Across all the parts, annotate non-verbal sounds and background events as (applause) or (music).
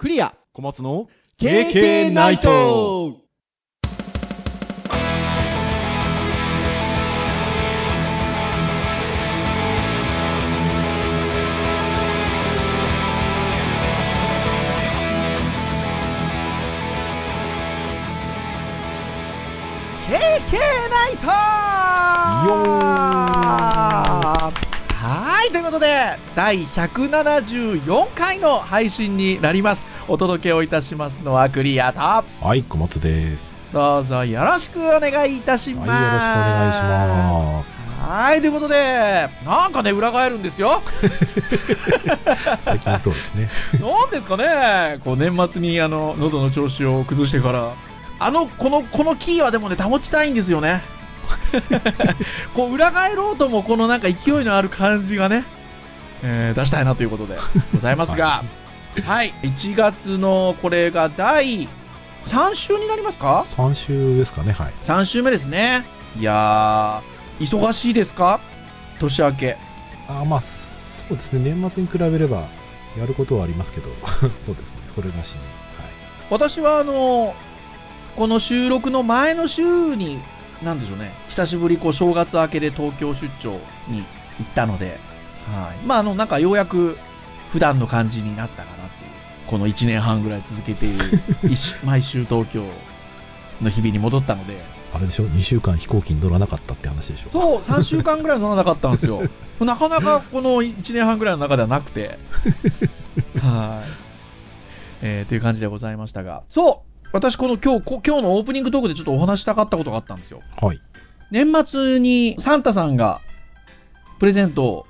クリア。小松の KK ナイト。ナイト。はいということで第174回の配信になりますお届けをいたしますのはクリアとはい小松です。どうぞよろしくお願いいたします。はいよろしくお願いします。はいということでなんかね裏返るんですよ。(laughs) 最近そうですね。なんですかね。こう年末にあの喉の調子を崩してから。あのこのこのキーはでもね保ちたいんですよね。(laughs) こう裏返ろうともこのなんか勢いのある感じがね、えー出したいなということでございますが。はい、1月のこれが第3週になりますか？3週ですかねはい。3週目ですね。いやー忙しいですか？年明け。あまあそうですね。年末に比べればやることはありますけど。(laughs) そうですね。それなしに。私はあのこの収録の前の週になんでしょうね。久しぶりこう正月明けで東京出張に行ったので、はい、まああのなんかようやく普段の感じになったかなこの1年半ぐらい続けている (laughs) 毎週東京の日々に戻ったので。あれでしょ？2週間飛行機に乗らなかったって話でしょ？そう3週間ぐらい乗らなかったんですよ。(laughs) なかなかこの1年半ぐらいの中ではなくて。(laughs) はい、えー、という感じでございましたが。そう私この今日こ今日のオープニングトークでちょっとお話したかったことがあったんですよ。はい。年末にサンタさんがプレゼントを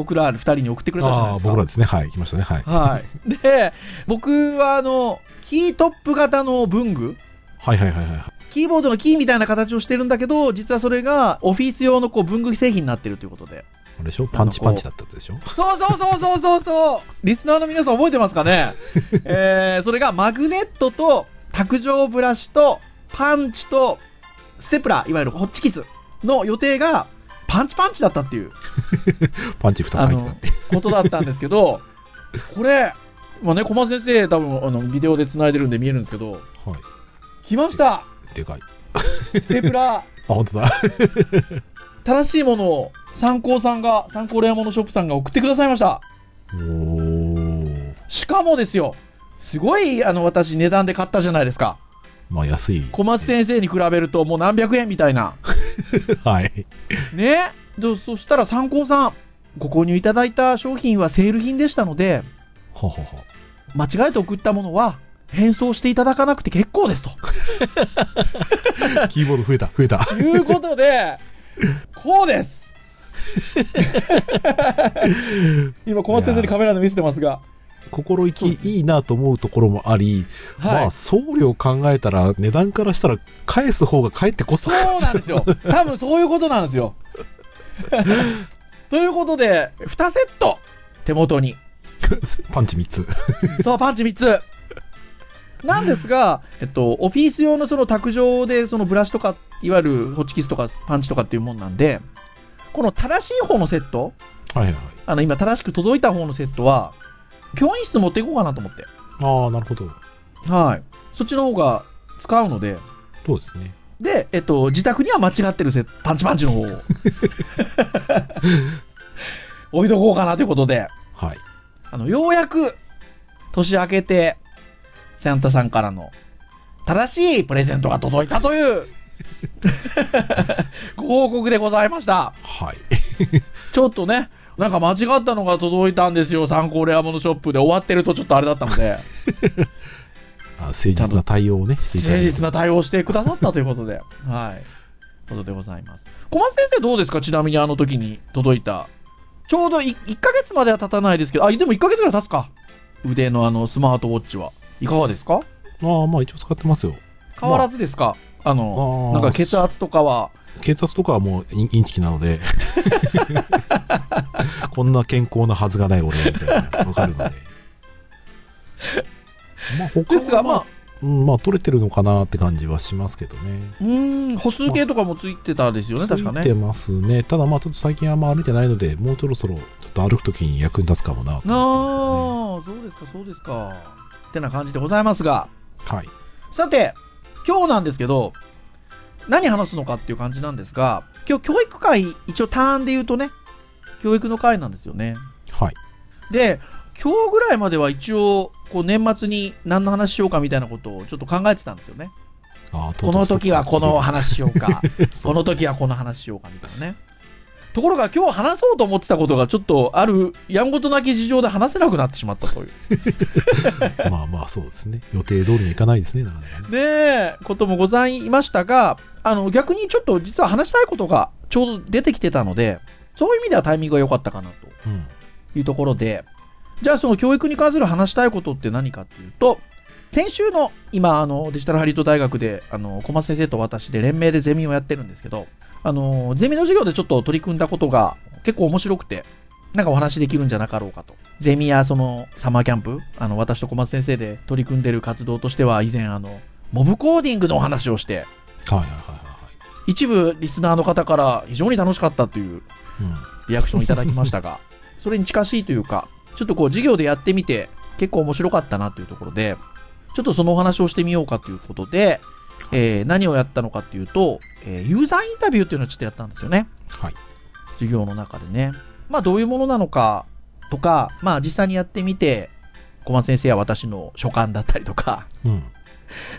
僕ら2人に送ってくれたじゃないですか。僕らですね。はい来ましたね。はい。はい。で僕はあのキートップ型の文具。はいはいはいはいはい。キーボードのキーみたいな形をしてるんだけど実はそれがオフィス用のこう文具製品になってるということで。あれでしょ？パンチパンチだったでしょ？そうそうそうそうそうそう。リスナーの皆さん覚えてますかね？(laughs) えー、それがマグネットと卓上ブラシとパンチとステプラーいわゆるホッチキスの予定がパンチパンチだったっていう。(laughs) パンチ2つ入ってたってことだったんですけど (laughs) これ、まあね、小松先生多分あのビデオで繋いでるんで見えるんですけどはい。来ました。でかい。ステプラ。ー (laughs) あ本当だ。正しいものを参考さんが参考レアモノショップさんが送ってくださいました。しかもですよすごいあの私値段で買ったじゃないですかまあ安い。小松先生に比べるともう何百円みたいな。(laughs) はい。ね？でそしたら参考さんご購入いただいた商品はセール品でしたのでははは間違えて送ったものは返送していただかなくて結構ですと。(laughs) キーボード増えた増えた。いうことでこうです。(laughs) 今小松先生にカメラで見せてますが心意気いいなと思うところもあり、はいまあ送料考えたら値段からしたら返す方が返ってこそそうなんですよ。(laughs) 多分そういうことなんですよ。(laughs) ということで、2セット、手元に。パンチ3つそう、パンチ3つ。なんですが、えっと、オフィス用のその卓上で、そのブラシとか、いわゆるホッチキスとかパンチとかっていうもんなんで、この正しい方のセット、はいはいはいあの、今正しく届いた方のセットは、教員室持っていこうかなと思って。ああなるほど。はい。そっちの方が使うので、そうですね。で、えっと、自宅には間違ってるセットパンチパンチの方を。(laughs) 置いとこうかなということで、はい。あの、ようやく年明けて、サンタさんからの正しいプレゼントが届いたという (laughs) ご報告でございました。はい。(laughs) ちょっとね、なんか間違ったのが届いたんですよ、参考レアモノショップで終わってるとちょっとあれだったので、(laughs) あ誠実な対応をね誠実な対応をしてくださったということで、(laughs) はい。ことでございます。小松先生どうですか？ちなみにあの時に届いた。ちょうど 1, 1ヶ月までは経たないですけど、あ、でも1ヶ月ぐらい経つか。腕のあのスマートウォッチは。いかがですか？ああまあ一応使ってますよ変わらずですか、あの、あーなんか血圧とかは、血圧とかはもうインチキなので (laughs) こんな健康なはずがない俺みたいなわかるのでまあ他はですが、まあ、うん、まあ取れてるのかなって感じはしますけどねうーん、歩数計とかもついてたですよね、確かね。ついてますねただまあちょっと最近はあんま歩いてないのでもうそろそろちょっと歩くときに役に立つかもなと思ってますねああ、そうですか、そうですか。ってな感じでございますが、はい。さて、今日なんですけど、何話すのかっていう感じなんですが、今日教育会、一応ターンで言うとね、教育の会なんですよね。はい。で、今日ぐらいまでは一応、こう年末に何の話しようかみたいなことをちょっと考えてたんですよね。あこの時はこの話しようか、(laughs) この時。時はこの話しようかみたいなね。ところが今日話そうと思ってたことがちょっとあるやんごとなき事情で話せなくなってしまったという。(laughs) まあまあそうですね。予定通りにはいかないですね、なかなかね。ねえ、こともございましたが、あの逆にちょっと実は話したいことがちょうど出てきてたので、そういう意味ではタイミングが良かったかなうん。というところで、じゃあその教育に関する話したいことって何かっていうと、先週の今、あのデジタルハリウッド大学であの小松先生と私で連名でゼミをやってるんですけど、あのゼミの授業でちょっと取り組んだことが結構面白くて、なんかお話できるんじゃなかろうかと。ゼミやそのサマーキャンプ、あの私と小松先生で取り組んでる活動としては以前あの、モブコーディングのお話をして、はいはいはいは一部リスナーの方から非常に楽しかったというい。うん。リアクションをいただきましたが、(laughs) それに近しいというか、ちょっとこう授業でやってみて結構面白かったなというところで、ちょっとそのお話をしてみようかということで、えー何をやったのかというと、えーユーザーインタビューっていうのをちょっとやったんですよね。はい。授業の中でね。まあどういうものなのかとか、まあ実際にやってみて、小松先生や私の所感だったりとか、うん。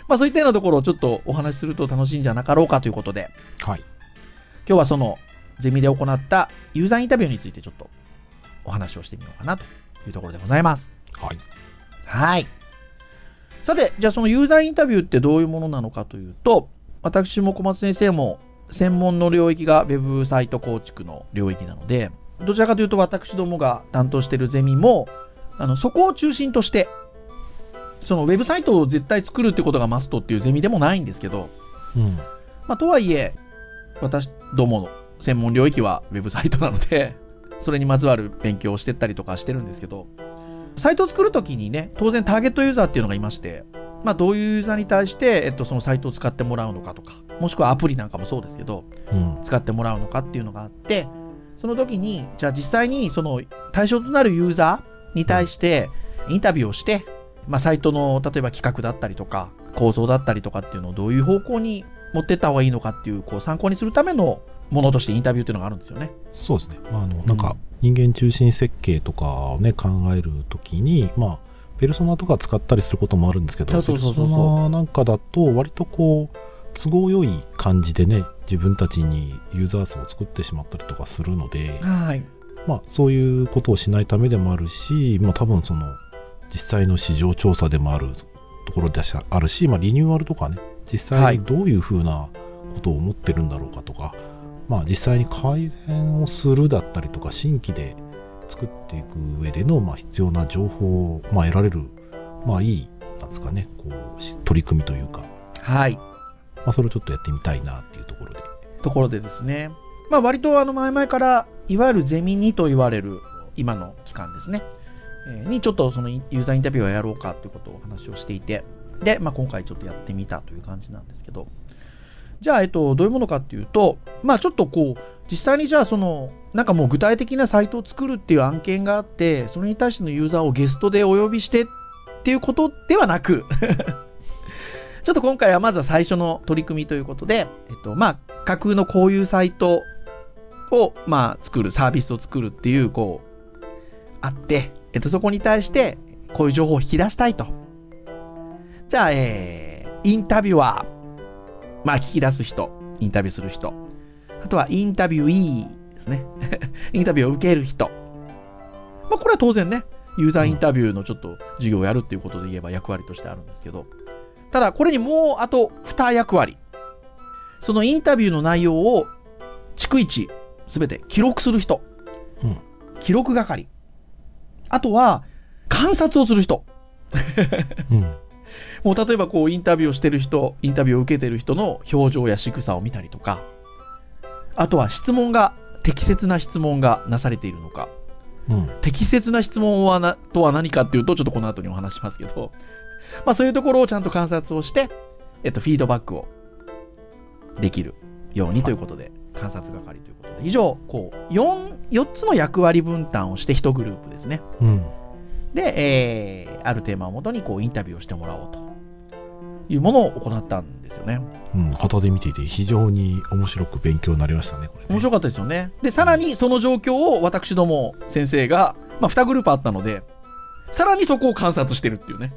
まあそういったようなところをちょっとお話しすると楽しいんじゃなかろうかということで、はい。今日はそのゼミで行ったユーザーインタビューについてちょっとお話をしてみようかなというところでございます。はい。はい。さて、じゃあそのユーザーインタビューってどういうものなのかというと、私も小松先生も専門の領域がウェブサイト構築の領域なので、どちらかというと私どもが担当しているゼミも、あのそこを中心として、そのウェブサイトを絶対作るってことがマストっていうゼミでもないんですけど、うん。まあ、とはいえ、私どもの専門領域はウェブサイトなので、それにまつわる勉強をしてったりとかしてるんですけど、サイトを作るときにね、当然ターゲットユーザーっていうのがいまして、まあ、どういうユーザーに対して、えっと、そのサイトを使ってもらうのかとか、もしくはアプリなんかもそうですけど、うん。使ってもらうのかっていうのがあって、その時に、じゃあ実際にその対象となるユーザーに対してインタビューをして、まあ、サイトの例えば企画だったりとか、構造だったりとかっていうのをどういう方向に持ってった方がいいのかっていう、こう参考にするためのものとしてインタビューっていうのがあるんですよね。そうですね。まあ、あの、なんか、人間中心設計とかをね、考えるときに、まあ、ペルソナとか使ったりすることもあるんですけど、ペルソナなんかだと、割とこう、都合良い感じでね、自分たちにユーザー数を作ってしまったりとかするので、はい。まあ、そういうことをしないためでもあるし、まあ、多分その、実際の市場調査でもあるところでしあるし、まあ、リニューアルとかね、実はい際にどういうふうなことを思ってるんだろうかとか、まあ、実際に改善をするだったりとか、新規で作っていく上での、まあ、必要な情報を、まあ、得られる、まあ、いい、なんですかね、こう、し取り組みというか、はい。まあ、それをちょっとやってみたいなっていうところで。ところでですね、まあ、割とあの前々から、いわゆるゼミ2と言われる今の期間ですね、えーにちょっとそのユーザーインタビューをやろうかということをお話をしていて、で、まあ、今回ちょっとやってみたという感じなんですけど、じゃあ、えっと、どういうものかっていうと、まあ、ちょっとこう、実際にじゃあ、その、なんかもう具体的なサイトを作るっていう案件があって、それに対してのユーザーをゲストでお呼びしてっていうことではなく、(laughs) ちょっと今回はまずは最初の取り組みということで、えっと、まあ、架空のこういうサイトを、まあ、作る、サービスを作るっていう、こう、あって、えっと、そこに対して、こういう情報を引き出したいと。じゃあ、えー、インタビュアー、まあ、聞き出す人、インタビューする人。あとは、インタビューイーですね。(laughs) インタビューを受ける人。まあ、これは当然ね、ユーザーインタビューのちょっと授業をやるっていうことで言えば役割としてあるんですけど、ただ、これにもうあと2役割。そのインタビューの内容を逐一すべて記録する人。うん記録係。あとは、観察をする人。うん。もう例えばこうインタビューをしてる人、インタビューを受けてる人の表情や仕草を見たりとか、あとは質問が、適切な質問がなされているのか。うん。適切な質問はなとは何かっていうと、ちょっとこの後にお話しますけど、(laughs) まあそういうところをちゃんと観察をして、えっと、フィードバックをできるようにということで、観察係ということで、以上、こう、4、4つの役割分担をして1グループですね。うん。で、えーあるテーマをもとにこうインタビューをしてもらおうというものを行ったんですよね。うん、旗で見ていて非常に面白く勉強になりましたね、これね面白かったですよね。で、さらにその状況を私ども先生が、まあ、2グループあったので、さらにそこを観察してるっていうね。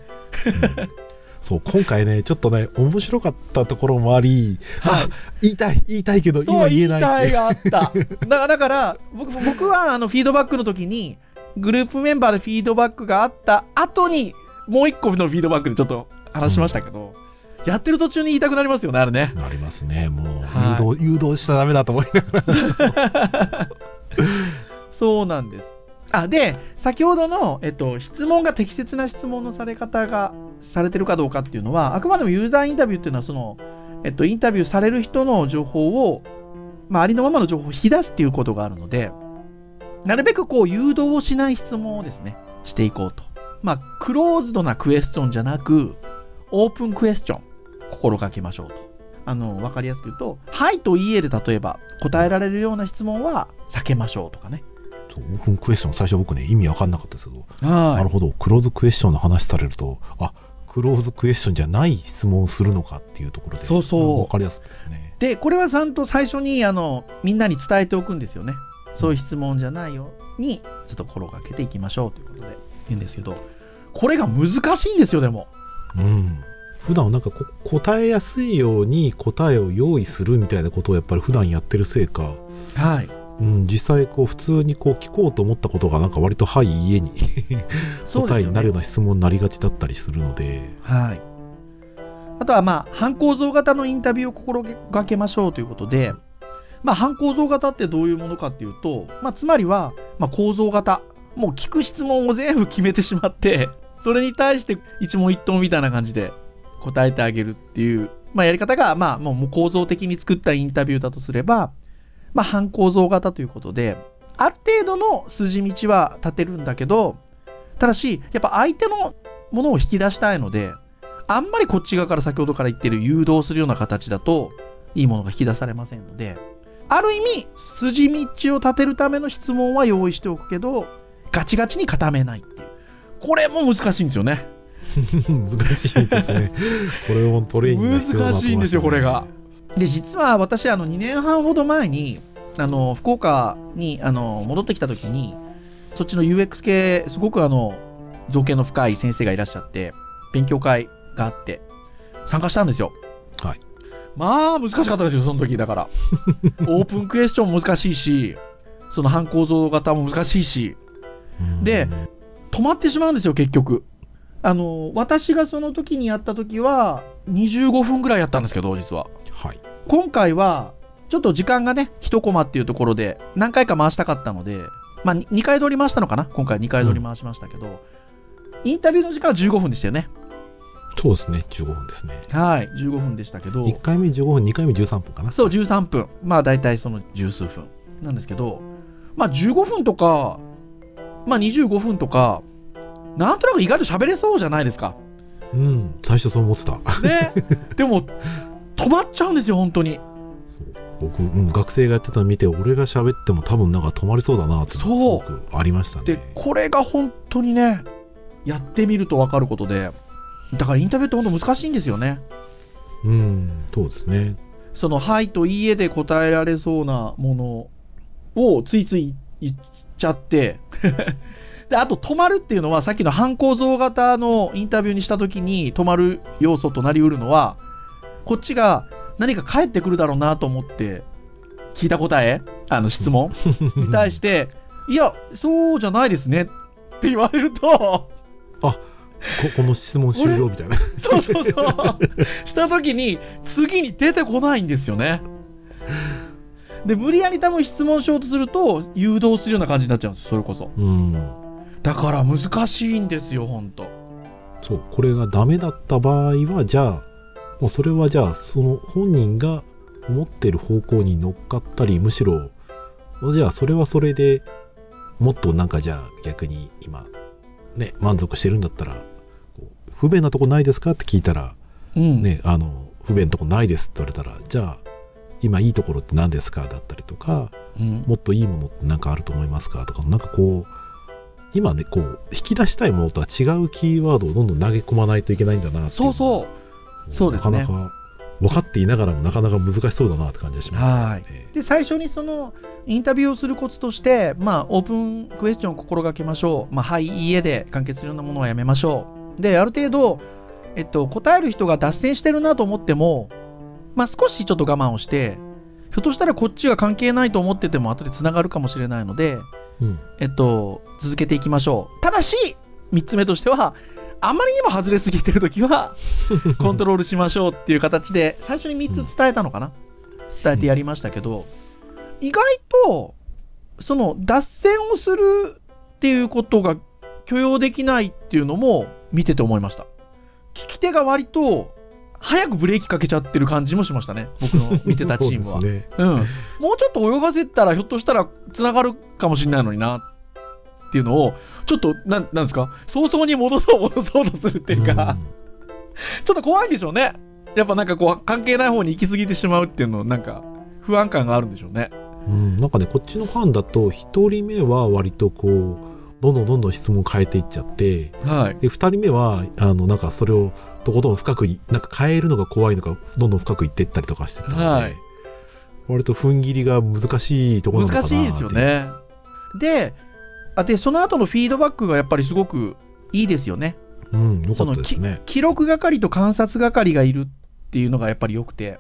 うんそう、今回ね、ちょっとね、面白かったところもあり、はいあ言いたい、言いたいけど、今言えない言いたいがあった。(laughs) だから、だから僕僕はあのフィードバックの時に、グループメンバーでフィードバックがあった後に、もう一個のフィードバックでちょっと話しましたけど、やってる途中に言いたくなりますよね、あれね。なりますね、もう、はい誘導、誘導しちゃダメだと思いながら。(laughs) そうなんです。あ、で、先ほどの、えっと、質問が適切な質問のされ方がされてるかどうかっていうのは、あくまでもユーザーインタビューっていうのは、その、えっと、インタビューされる人の情報を、まあ、ありのままの情報を引き出すっていうことがあるので、なるべくこう、誘導をしない質問をですね、していこうと。まあ、クローズドなクエスチョンじゃなく、オープンクエスチョン、心がけましょうと。あの、わかりやすく言うと、はいといいえで例えば答えられるような質問は避けましょうとかね。オープンクエスチョン、最初僕ね、意味わかんなかったですけど、はなるほど、クローズクエスチョンの話されると、あクローズクエスチョンじゃない質問をするのかっていうところで、そうそうわかりやすかったですね。で、これはちゃんと最初にあのみんなに伝えておくんですよね。そういう質問じゃないように、ちょっと心がけていきましょうということで言うんですけど、これが難しいんですよ、でも。うん。普段はなんかこ答えやすいように答えを用意するみたいなことをやっぱり普段やってるせいか、はい。うん、実際こう普通にこう聞こうと思ったことがなんか割とはい家に (laughs) (laughs) 答えになるような質問になりがちだったりするので、はい。あとは、まあ、反構造型のインタビューを心がけましょうということで、まあ、反構造型ってどういうものかっていうと、まあ、つまりは、まあ、構造型。もう聞く質問を全部決めてしまって、それに対して一問一答みたいな感じで答えてあげるっていう、まあ、やり方が、まあ、もう構造的に作ったインタビューだとすれば、まあ、反構造型ということで、ある程度の筋道は立てるんだけど、ただし、やっぱ相手のものを引き出したいので、あんまりこっち側から先ほどから言ってる誘導するような形だと、いいものが引き出されませんので、ある意味、筋道を立てるための質問は用意しておくけど、ガチガチに固めないっていう。これも難しいんですよね。(laughs) 難しいですね。これもトレーニングね難しいんですよこれが。で、実は私、あの、2年半ほど前に、あの、福岡に、あの、戻ってきた時に、そっちの UX 系、すごくあの、造形の深い先生がいらっしゃって、勉強会があって、参加したんですよ。はい。まあ、難しかったですよ、その時だから。(laughs) オープンクエスチョンも難しいし、その反構造型も難しいし、うんで止まってしまうんですよ、結局。あの、私がその時にやった時は、25分ぐらいやったんですけど、実は。はい。今回は、ちょっと時間がね、一コマっていうところで、何回か回したかったので、まあ、2回撮り回したのかな？今回2回撮り回しましたけど、インタビューの時間は15分でしたよね。そうですね、15分ですね。はい、15分でしたけど、1回目15分、2回目13分かな。そう、13分。まあ、大体その十数分なんですけど、まあ、15分とか、まあ、25分とか、なんとなく意外と喋れそうじゃないですか。うん、最初そう思ってた。ね。(laughs) でも、止まっちゃうんですよ、本当に。そう僕、うん、学生がやってたの見て、俺が喋っても多分なんか止まりそうだなってすごくありましたね。で、これが本当にね、やってみると分かることで、だからインタビューって本当難しいんですよね。うん、そうですね。その、はいといいえで答えられそうなものをついつい言っちゃって、で、あと止まるっていうのは、さっきの反構造型のインタビューにしたときに止まる要素となりうるのは、こっちが何か返ってくるだろうなと思って聞いた答え、あの質問 (laughs) に対して、いや、そうじゃないですねって言われると、ここの質問終了みたいな。(laughs) そうそうそう。したときに、次に出てこないんですよね。で、無理やり多分質問しようとすると、誘導するような感じになっちゃうんですそれこそ。うん。だから難しいんですよ、ほんと。そう、これがダメだった場合は、じゃあ、もうそれはじゃあ、その本人が思ってる方向に乗っかったり、むしろ、じゃあ、それはそれでもっとなんかじゃあ、逆に今、ね、満足してるんだったら、不便なとこないですかって聞いたら、うん。ね、あの、不便なとこないですって言われたら、じゃあ、今いいところって何ですかだったりとか、うん。もっといいものって何かあると思いますかとか、なんかこう、今ねこう引き出したいものとは違うキーワードをどんどん投げ込まないといけないんだなそうそう。そうですね。なかなか分かっていながらもなかなか難しそうだなって感じがしますね。で最初にそのインタビューをするコツとして、まあ、オープンクエスチョンを心がけましょう、まあ、はい、いいえで完結するようなものはやめましょう。である程度、えっと、答える人が脱線してるなと思っても、まあ、少しちょっと我慢をしてひょっとしたらこっちが関係ないと思ってても後でつながるかもしれないので、うん。えっと、続けていきましょう。ただし3つ目としてはあまりにも外れすぎてるときは (laughs) コントロールしましょうっていう形で最初に3つ伝えたのかな、伝えてやりましたけど、意外とその脱線をするっていうことが許容できないっていうのも見てて思いました。聞き手が割と早くブレーキかけちゃってる感じもしましたね。僕の見てたチームは。(laughs) そうですね。うん、もうちょっと泳がせたらひょっとしたらつながるかもしれないのになっていうのをちょっとなんなんですか？早々に戻そう戻そうとするっていうか、(laughs) ちょっと怖いんでしょうね。やっぱなんかこう関係ない方に行き過ぎてしまうっていうのなんか不安感があるんでしょうね。うん。うんなんかねこっちのファンだと1人目は割とこうどんどんどんどん質問変えていっちゃってはい。で2人目はあのなんかそれをとことん深くいなんか変えるのが怖いのかどんどん深くいっていったりとかしてたので、はい。割と踏ん切りが難しいところなのかな難しいですよね。であでその後のフィードバックがやっぱりすごくいいですよね。ううんよかったですね。記録係と観察係がいるっていうのがやっぱり良くて。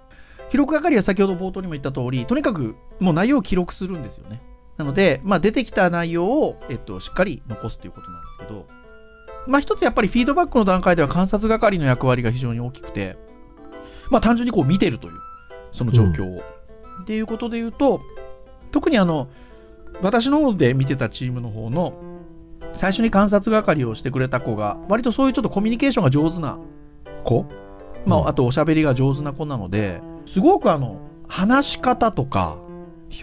記録係は先ほど冒頭にも言った通りとにかくもう内容を記録するんですよねなので、まあ、出てきた内容を、えっと、しっかり残すということなんですけど、まあ、一つやっぱりフィードバックの段階では観察係の役割が非常に大きくて、まあ、単純にこう見てるというその状況を。っていうことで言うと特にあの私の方で見てたチームの方の最初に観察係をしてくれた子が割とそういうちょっとコミュニケーションが上手な子、まうん。あ、あとおしゃべりが上手な子なのですごくあの話し方とか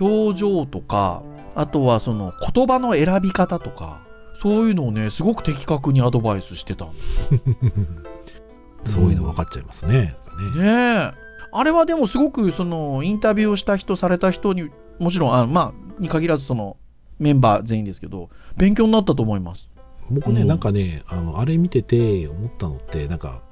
表情とかあとはその言葉の選び方とかそういうのをねすごく的確にアドバイスしてたんです (laughs) そういうの分かっちゃいますね。なん。ねえ。あれはでもすごくそのインタビューをした人された人にもちろんあまあに限らずそのメンバー全員ですけど勉強になったと思います。僕ね、うん。なんかねあのあれ見てて思ったのってなんか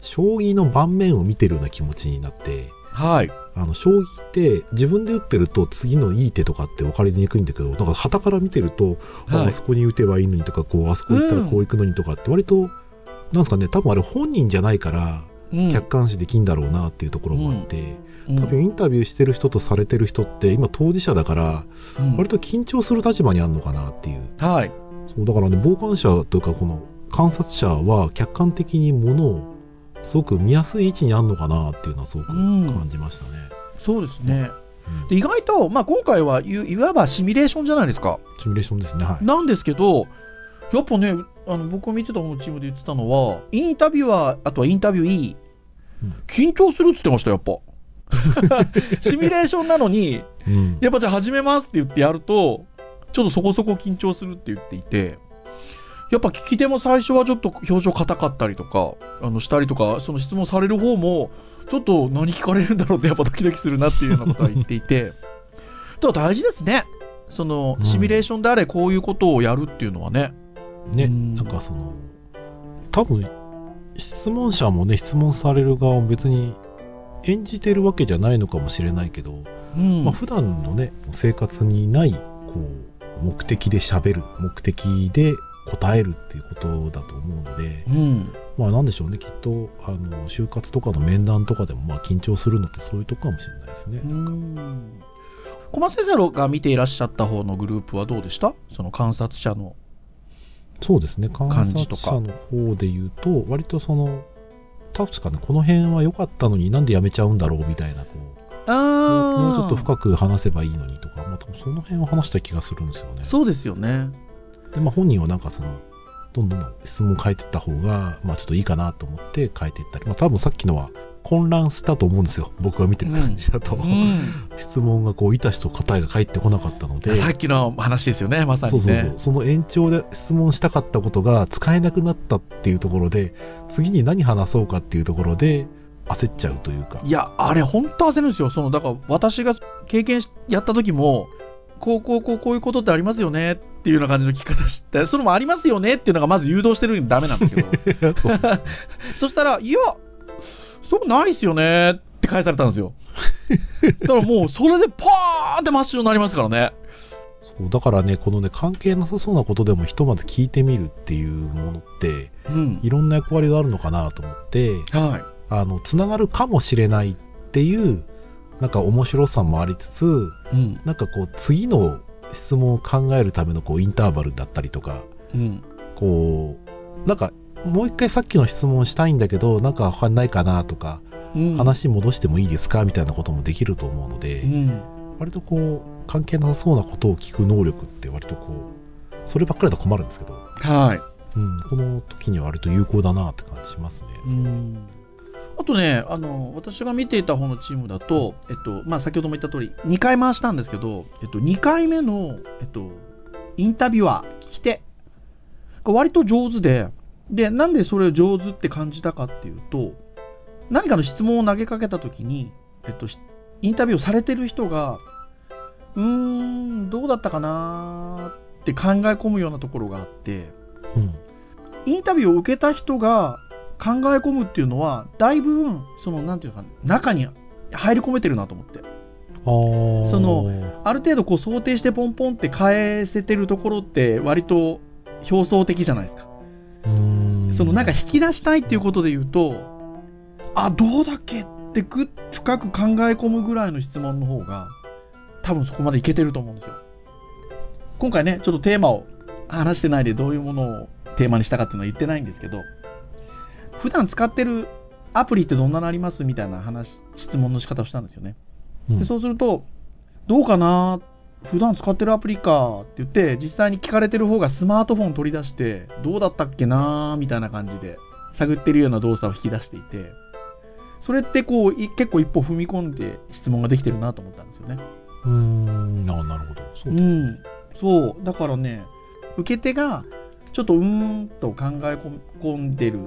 将棋の盤面を見てるような気持ちになってはい。あの将棋って自分で打ってると次のいい手とかって分かりにくいんだけどなんか旗から見てると、あはい。あそこに打てばいいのにとかこうあそこ行ったらこう行くのにとかって割と、なんですかね多分あれ本人じゃないからうん。客観視できんだろうなっていうところもあって、うん。多分インタビューしてる人とされてる人って今当事者だからうん。割と緊張する立場にあるのかなっていう。はい。そうだからね傍観者というかこの観察者は客観的にものをすごく見やすい位置にあるのかなっていうのはすごくうん感じましたね。そうですねうんで意外と、まあ、今回はいいわばシミュレーションじゃないですかシミュレーションですね。はい。なんですけどやっぱねあの僕が見てた方のチームで言ってたのはインタビュアーあとはインタビュー E うん緊張するっつってましたやっぱ (laughs) シミュレーションなのにうん。やっぱじゃあ始めますって言ってやると、ちょっとそこそこ緊張するって言っていて、やっぱ聞き手も最初はちょっと表情硬かったりとか、あのしたりとか、その質問される方も、ちょっと何聞かれるんだろうってやっぱドキドキするなっていうようなことは言っていて、だから大事ですね。そのうんシミュレーションであれこういうことをやるっていうのはね。ね、うんなんかその多分質問者もね質問される側も別に演じてるわけじゃないのかもしれないけど、うんまあ普段のね生活にないこう目的で喋る目的で答えるっていうことだと思うのでうんまあなんでしょうねきっとあの就活とかの面談とかでもまあ緊張するのってそういうとこかもしれないですね。なんか小松先生が見ていらっしゃった方のグループはどうでした？その観察者の。そうですね観察者の方で言うと割とその確かねこの辺は良かったのになんでやめちゃうんだろうみたいなこうあもうちょっとく。深く話せばいいのにとか、まあ、その辺を話した気がするんですよね。そうですよね。で、まあ、本人はなんかそのどんどん質問変えていった方が、まあ、ちょっといいかなと思って変えていったり、まあ、多分さっきのは混乱したと思うんですよ。僕が見てる感じだと、うん。(laughs) 質問がこういた人答えが返ってこなかったので。さっきの話ですよね、まさにね。そうそうそう。その延長で質問したかったことが使えなくなったっていうところで次に何話そうかっていうところで焦っちゃうというか。いや、あれ、本当焦るんですよ。そのだから、私が経験しやった時も、こうこうこうこういうことってありますよね。ってっていうような感じの聞き方して、それもありますよねっていうのがまず誘導してるんでダメなんですけど。(laughs) そしたら、いや、そうないっすよねって返されたんですよ。だからもうそれでパーンって真っ白になりますからね。そうだからねこのね関係なさそうなことでもひとまず聞いてみるっていうものって、うん、いろんな役割があるのかなと思って、はい、あのつながるかもしれないっていうなんか面白さもありつつ、うん、なんかこう次の質問を考えるためのこうインターバルだったりとか、うん、こうなんかもう一回さっきの質問したいんだけどなんか他ないかなとか、うん、話戻してもいいですかみたいなこともできると思うので、うん、割とこう関係なさそうなことを聞く能力って割とこうそればっかりだと困るんですけど、はい。うん、この時には割と有効だなって感じしますね。あとねあの、私が見ていた方のチームだと、えっとまあ、先ほども言った通り、2回回したんですけど、えっと、2回目の、えっと、インタビュアー、聞き手が割と上手で、で、なんでそれを上手って感じたかっていうと、何かの質問を投げかけたときに、えっと、インタビューをされてる人が、うーん、どうだったかなって考え込むようなところがあって、うん、インタビューを受けた人が考え込むっていうのは、だいぶ、その、なんていうか、中に入り込めてるなと思って。そのある程度こう想定してポンポンって返せてるところって割と表層的じゃないですか。そのなんか引き出したいっていうことで言うとあどうだっけ？ってぐ深く考え込むぐらいの質問の方が多分そこまでいけてると思うんですよ。今回ねちょっとテーマを話してないでどういうものをテーマにしたかっていうのは言ってないんですけど普段使ってるアプリってどんなのありますみたいな話、質問の仕方をしたんですよね。うん、でそうすると、どうかな普段使ってるアプリかって言って、実際に聞かれてる方がスマートフォン取り出して、どうだったっけなみたいな感じで、探ってるような動作を引き出していて、それってこう、結構一歩踏み込んで質問ができてるなと思ったんですよね。うーん、あなるほど。そうですね。うん、そう。だからね、受け手が、ちょっとうーんと考え込んでる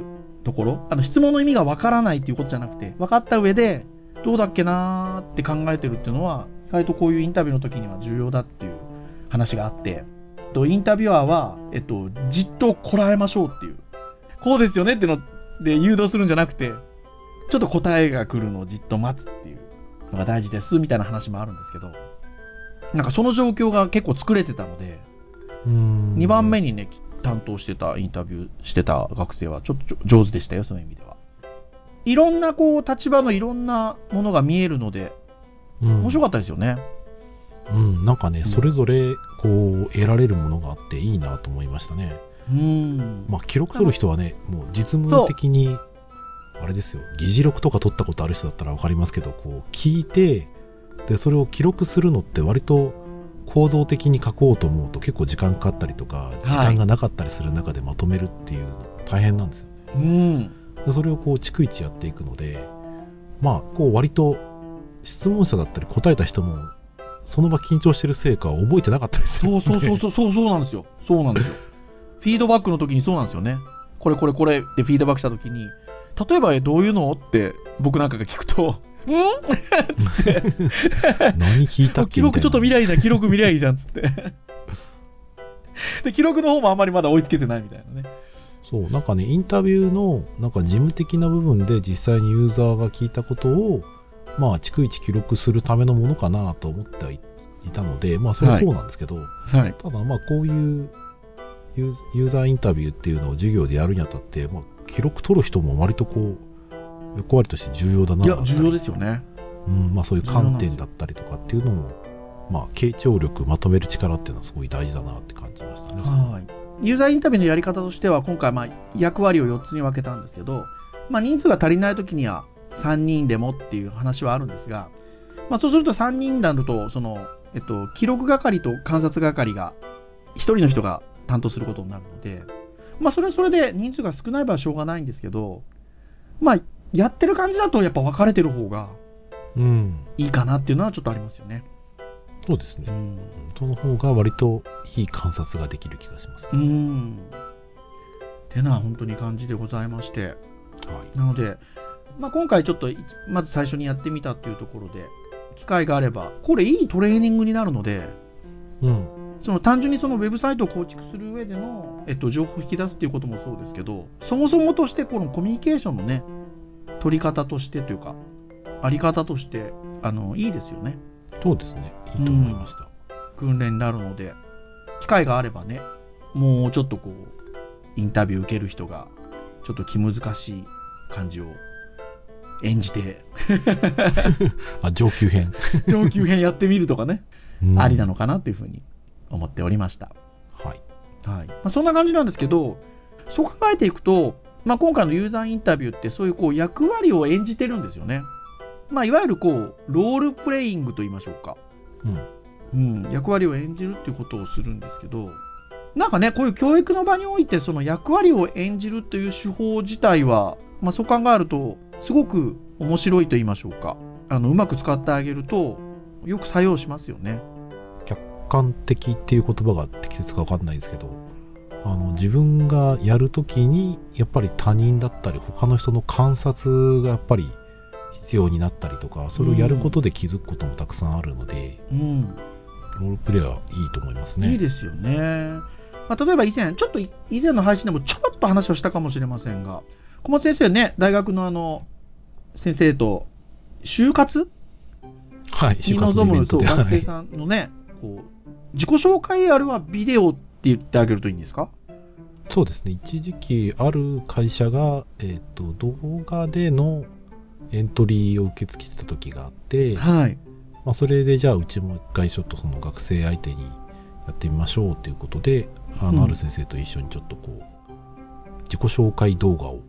ところ、あの質問の意味がわからないっていうことじゃなくて、分かった上で、どうだっけなーって考えてるっていうのは、意外とこういうインタビューの時には重要だっていう話があって、とインタビュアーは、えっと、じっとこらえましょうっていう、こうですよねっていうので誘導するんじゃなくて、ちょっと答えが来るのをじっと待つっていうのが大事ですみたいな話もあるんですけど、なんかその状況が結構作れてたので、2番目にね、担当してたインタビューしてた学生はちょっと上手でしたよ、そういう意味では。いろんなこう立場のいろんなものが見えるので、うん、面白かったですよね。うん、なんかね、うん、それぞれこう得られるものがあっていいなと思いましたね。うん、まあ記録取る人はね、もう実務的にあれですよ、議事録とか取ったことある人だったら分かりますけど、こう聞いてでそれを記録するのって割と構造的に書こうと思うと結構時間かかったりとか時間がなかったりする中でまとめるっていう大変なんですよ、うん、でそれをこう逐一やっていくのでまあこう割と質問者だったり答えた人もその場緊張してるせいか覚えてなかったりするそうそうそうそうそうそうなんですよ。そうなんですよ。(laughs) フィードバックの時にそうなんですよね。これこれこれってフィードバックした時に例えばどういうのって僕なんかが聞くとん？何聞いたっけ？記録ちょっと見りゃいいじゃん、記録見りゃいいじゃん、つって。で、記録の方もあんまりまだ追いつけてないみたいなね。そう、なんかね、インタビューの、なんか事務的な部分で実際にユーザーが聞いたことを、まあ、逐一記録するためのものかなと思っていたので、まあ、それはそうなんですけど、はい。はい、ただ、まあ、こういうユーザーインタビューっていうのを授業でやるにあたって、まあ、記録取る人も割とこう、役割として重要だな。いや重要ですよね、うんまあ、そういう観点だったりとかっていうのも、まあ、傾聴力まとめる力っていうのはすごい大事だなって感じましたね。はい。ユーザーインタビューのやり方としては今回まあ役割を4つに分けたんですけど、まあ、人数が足りない時には3人でもっていう話はあるんですが、まあ、そうすると3人になるとその、えっと、記録係と観察係が1人の人が担当することになるので、まあ、それはそれで人数が少ない場合はしょうがないんですけど、まあ、やってる感じだとやっぱ分かれてる方がいいかなっていうのはちょっとありますよね。そうですね。うん、その方が割といい観察ができる気がします、ね。うん。てな本当に感じでございまして。はい、なので、まあ、今回ちょっとまず最初にやってみたっていうところで機会があればこれいいトレーニングになるので、うん、その単純にそのウェブサイトを構築する上での、えっと、情報を引き出すっていうこともそうですけど、そもそもとしてこのコミュニケーションのね、取り方としてというか、あり方として、あの、いいですよね。そうですね。いいと思いました。訓練になるので、機会があればね、もうちょっとこう、インタビュー受ける人が、ちょっと気難しい感じを演じて、(laughs) あ、上級編。(laughs) 上級編やってみるとかね、うんありなのかなっていうふうに思っておりました。はい。はいまあ、そんな感じなんですけど、そう考えていくと、まあ、今回のユーザーインタビューって、そういうこう役割を演じてるんですよね。まあ、いわゆるこうロールプレイングと言いましょうか。うん。うん、役割を演じるっていうことをするんですけど、なんかね、こういう教育の場において、その役割を演じるという手法自体は、まあ、そう考えると、すごく面白いと言いましょうか。あのうまく使ってあげると、よく作用しますよね。客観的っていう言葉が適切か分かんないですけど、あの自分がやるときにやっぱり他人だったり他の人の観察がやっぱり必要になったりとかそれをやることで気づくこともたくさんあるので、うん。ロールプレイはいいと思いますね。いいですよね。まあ、例えば以前、ちょっとい以前の配信でもちょろっと話をしたかもしれませんが、小松先生ね、大学のあの、先生と、就活？はい、就に活のイベントで。学はい生さんのね、こう、自己紹介あれはビデオって言ってあげるといいんですか？そうですね、一時期ある会社が、えっと動画でのエントリーを受け付けてた時があって、はい。まあ、それでじゃあうちも一回ちょっとその学生相手にやってみましょうということであうん。のある先生と一緒にちょっとこう自己紹介動画を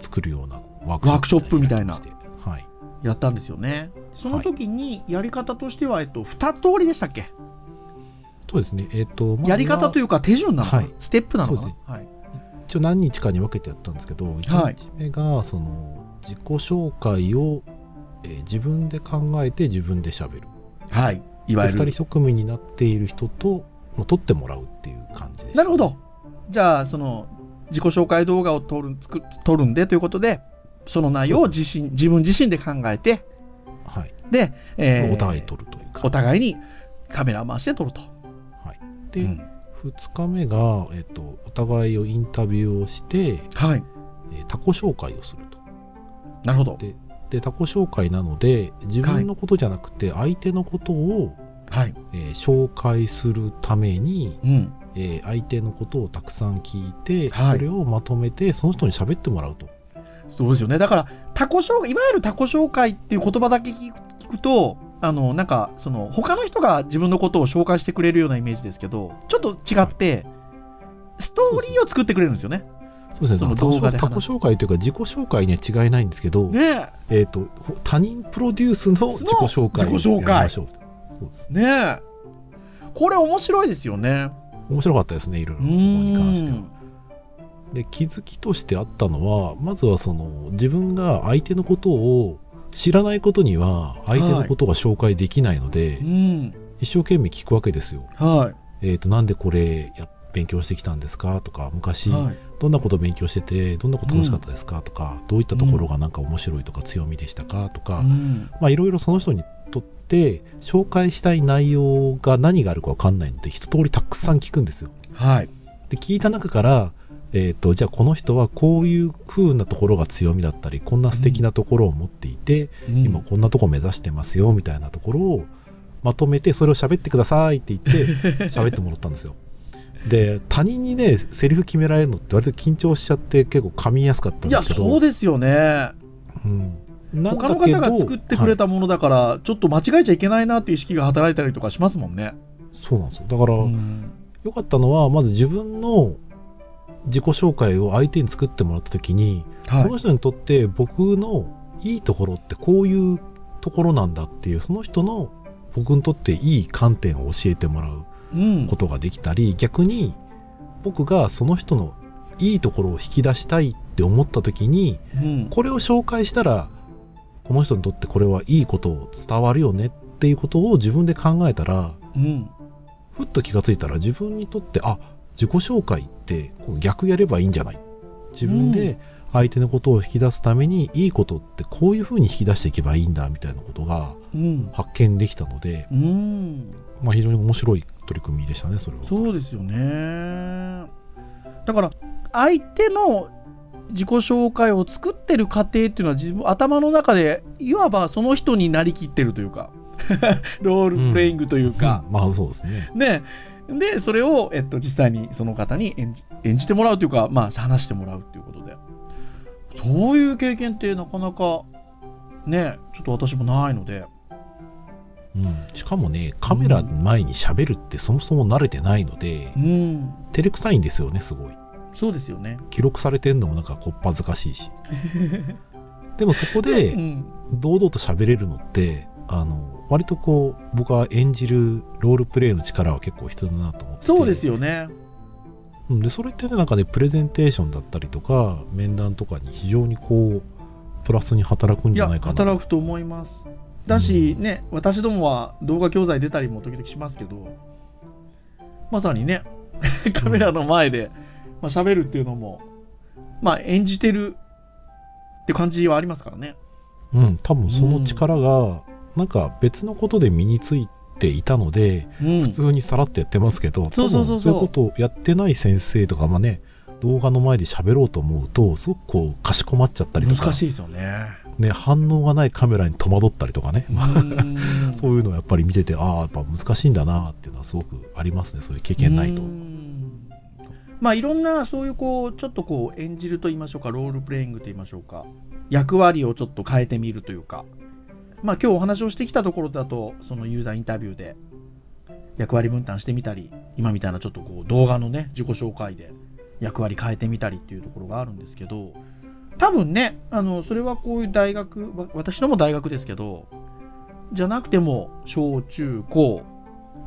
作るようなワークショップみたいなはい。やったんですよね。その時にやり方としては、えっと、二通りでしたっけ？そうですね。えっ、と、まやり方というか手順なのかな、はい。ステップなのかそうなはい。一応何日かに分けてやったんですけどはい1日目がその自己紹介を、えー自分で考えて自分で喋る。はい。いわゆで2る人。1組になっている人とまあ撮ってもらうっていう感じでしたなるほど。じゃあ、その、自己紹介動画を撮る作っ撮るんでということで、その内容を自身自分自身で考えて、はい、で、えーお互い撮るというかお互いにカメラを回して撮ると。はい、で、うん2日目が、えっと、お互いをインタビューをして、はい。えー他己紹介をするとなるほど。でで他己紹介なので自分のことじゃなくて相手のことを、はい。えー紹介するために、うん。えー相手のことをたくさん聞いて、はいそれをまとめてその人に喋ってもらうとそうですよね。だから、他己紹介、いわゆる他己紹介っていう言葉だけ聞くと、あの、なんか、その、他の人が自分のことを紹介してくれるようなイメージですけど、ちょっと違って、ストーリーを作ってくれるんですよね。そうですねその動画で話他己紹介というか自己紹介には違いないんですけど、ねえー、とほ他人プロデュースの自己紹介をやりましょうそうですえ。ねえ。これ面白いですよね。面白かったですねいろいろそこに関しては。で気づきとしてあったのはまずはその自分が相手のことを知らないことには相手のことが紹介できないので、うん。一生懸命聞くわけですよ。はい。えー、となんでこれや勉強してきたんですかとか昔、はい。どんなことを勉強しててどんなこと楽しかったですか、とかどういったところがなんか面白いとか強みでしたかとか、うん。まあいろいろその人にとって紹介したい内容が何があるか分かんないので一通りたくさん聞くんですよ。はい。で聞いた中から、えー、とじゃあこの人はこういう風なところが強みだったりこんな素敵なところを持っていて、今こんなとこ目指してますよみたいなところをまとめてそれを喋ってくださいって言って (laughs) 喋ってもらったんですよ。で他人にねセリフ決められるのって割と緊張しちゃって結構噛みやすかったんいや、ですけどそうですよね。うんなん他の方が作ってくれたものだから、ちょっと間違えちゃいけないなっていう意識が働いたりとかしますもんね。そうなんですよだから、うん良かったのはまず自分の自己紹介を相手に作ってもらった時に、はい。その人にとって僕のいいところってこういうところなんだっていうその人の僕にとっていい観点を教えてもらううん。ことができたり逆に僕がその人のいいところを引き出したいって思った時にうん。これを紹介したらこの人にとってこれはいいことを伝わるよねっていうことを自分で考えたらうん。ふっと気がついたら自分にとってあ自己紹介って逆やればいいんじゃない。自分で相手のことを引き出すためにいいことってこういうふうに引き出していけばいいんだみたいなことがうん。発見できたので、うん。まあ、非常に面白い取り組みでしたねそれは。そうですよね。だから相手の自己紹介を作ってる過程っていうのは自分頭の中でいわばその人になりきってるというか (laughs) ロールプレイングというか、うん。まあそうですね。ねでそれを、えっと、実際にその方に演じ演じてもらうというか、まあ、話してもらうということで。そういう経験ってなかなかねちょっと私もないので。うん、しかもねカメラ前に喋るってそもそも慣れてないので、うん。照れくさいんですよねすごい。そうですよね。記録されてんのもなんかこっぱずかしいし。でもそこで (laughs) うん。堂々と喋れるのってあの割とこう僕は演じるロールプレイの力は結構必要だなと思ってて。そうですよね。うんでそれってねなんかねプレゼンテーションだったりとか面談とかに非常にこうプラスに働くんじゃないかな働くと思います。だし、ね私どもは動画教材出たりも時々しますけどまさにねカメラの前で、まあ喋るっていうのもまあ演じてるって感じはありますからね。うん多分その力がなんか別のことで身についていたので、うん。普通にさらっとやってますけど、そういうことをやってない先生とかもね動画の前で喋ろうと思うとすごくこうかしこまっちゃったりとか難しいですよね。ね、反応がないカメラに戸惑ったりとかね、うん。(laughs) そういうのをやっぱり見ててああやっぱ難しいんだなっていうのはすごくありますね。そういう経験ないと。う。ん。まあいろんなそういうこうちょっとこう演じると言いましょうかロールプレイングと言いましょうか役割をちょっと変えてみるというかまあ今日お話をしてきたところだとそのユーザーインタビューで役割分担してみたり今みたいなちょっとこう動画のね自己紹介で役割変えてみたりっていうところがあるんですけど多分ねあのそれはこういう大学わ私のも大学ですけどじゃなくても小中高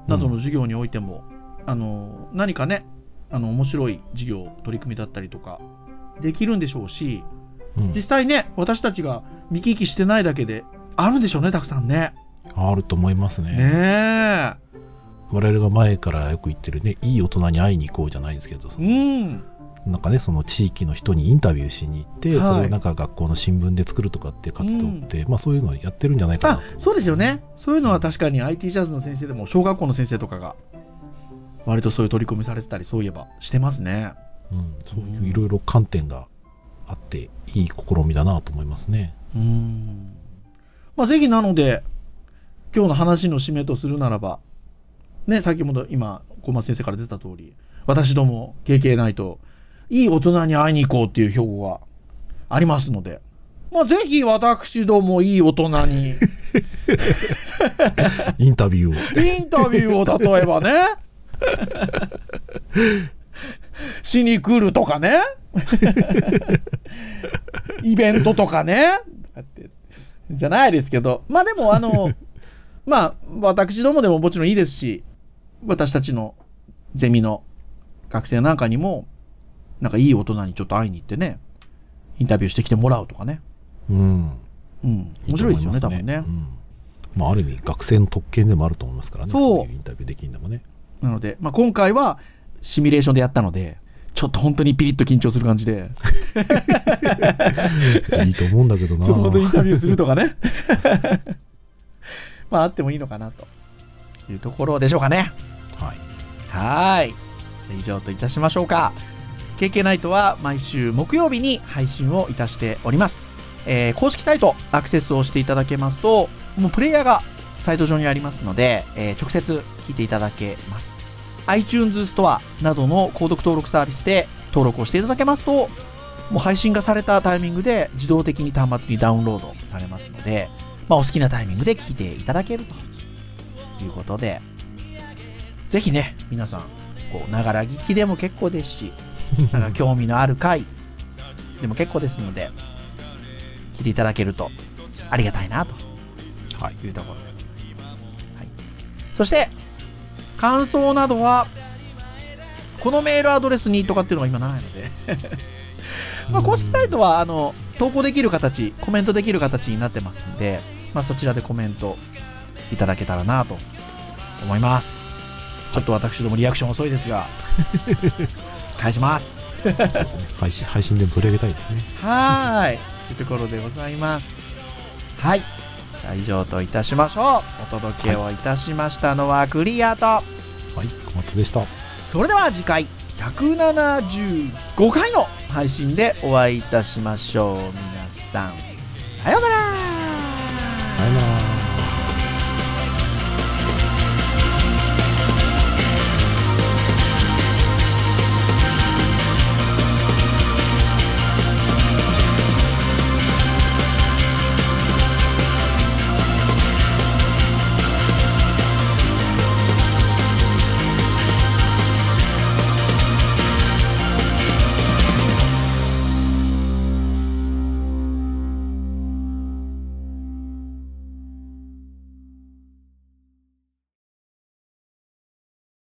などの授業においても、あの何かねあの面白い授業取り組みだったりとかできるんでしょうしうん。実際ね私たちが見聞きしてないだけであるんでしょうねたくさんね。あると思いますねねえ。我々が前からよく言ってるねいい大人に会いに行こうじゃないですけどそのうん。なんかねその地域の人にインタビューしに行って、はいそれをなんか学校の新聞で作るとかって活動って、まあそういうのはやってるんじゃないかなそうですよね。そういうのは確かに IT ジャズの先生でも小学校の先生とかが割とそういう取り組みされてたりそういえばしてますね。うん、そういういろいろ観点があっていい試みだなと思いますね。うん。まあぜひなので今日の話の締めとするならばね先ほど今小松先生から出た通り私ども KK ナイトいい大人に会いに行こうっていう標語がありますので、まあ、ぜひ私どもいい大人に。インタビューを。インタビューを例えばね。しに来るとかね。イベントとかね。だってじゃないですけどまあでもあの (laughs) まあ私どもでももちろんいいですし私たちのゼミの学生なんかにもなんかいい大人にちょっと会いに行ってねインタビューしてきてもらうとかね。うん。うん。面白いですよね多分ね、うん。まあ、ある意味、学生の特権でもあると思いますからね、そう。そういうインタビューできるのもね。なので、まあ、今回はシミュレーションでやったので、ちょっと本当にピリッと緊張する感じで、(laughs) いいと思うんだけどな。ちょっと本当にインタビューするとかね。(laughs) まあ、あってもいいのかなというところでしょうかね。はい。はーい。以上といたしましょうか。KK ナイトは毎週木曜日に配信をいたしております。えー公式サイトアクセスをしていただけますと、もうプレイヤーがサイト上にありますので、えー直接聞いていただけます。iTunes ストアなどの購読登録サービスで登録をしていただけますと、もう配信がされたタイミングで自動的に端末にダウンロードされますので、まあ、お好きなタイミングで聞いていただけるということで、ぜひね、皆さん、こう、ながら聞きでも結構ですし、(laughs) なんか興味のある回でも結構ですので、聞いていただけるとありがたいなとはい。いうところで。はい、そして、感想などは、このメールアドレスにとかっていうのが今ないので、(laughs) まあ、公式サイトはあの投稿できる形、コメントできる形になってますんで、まあ、そちらでコメントいただけたらなと思います。ちょっと私どもリアクション遅いですが、(laughs) 返します。そうですね。配信、配信でも取り上げたいですね。はーい。というところでございます。はい。じゃあ以上といたしましょう。お届けをいたしましたのはクリアと、はい、小松でした。それでは次回175回の配信でお会いいたしましょう。皆さん。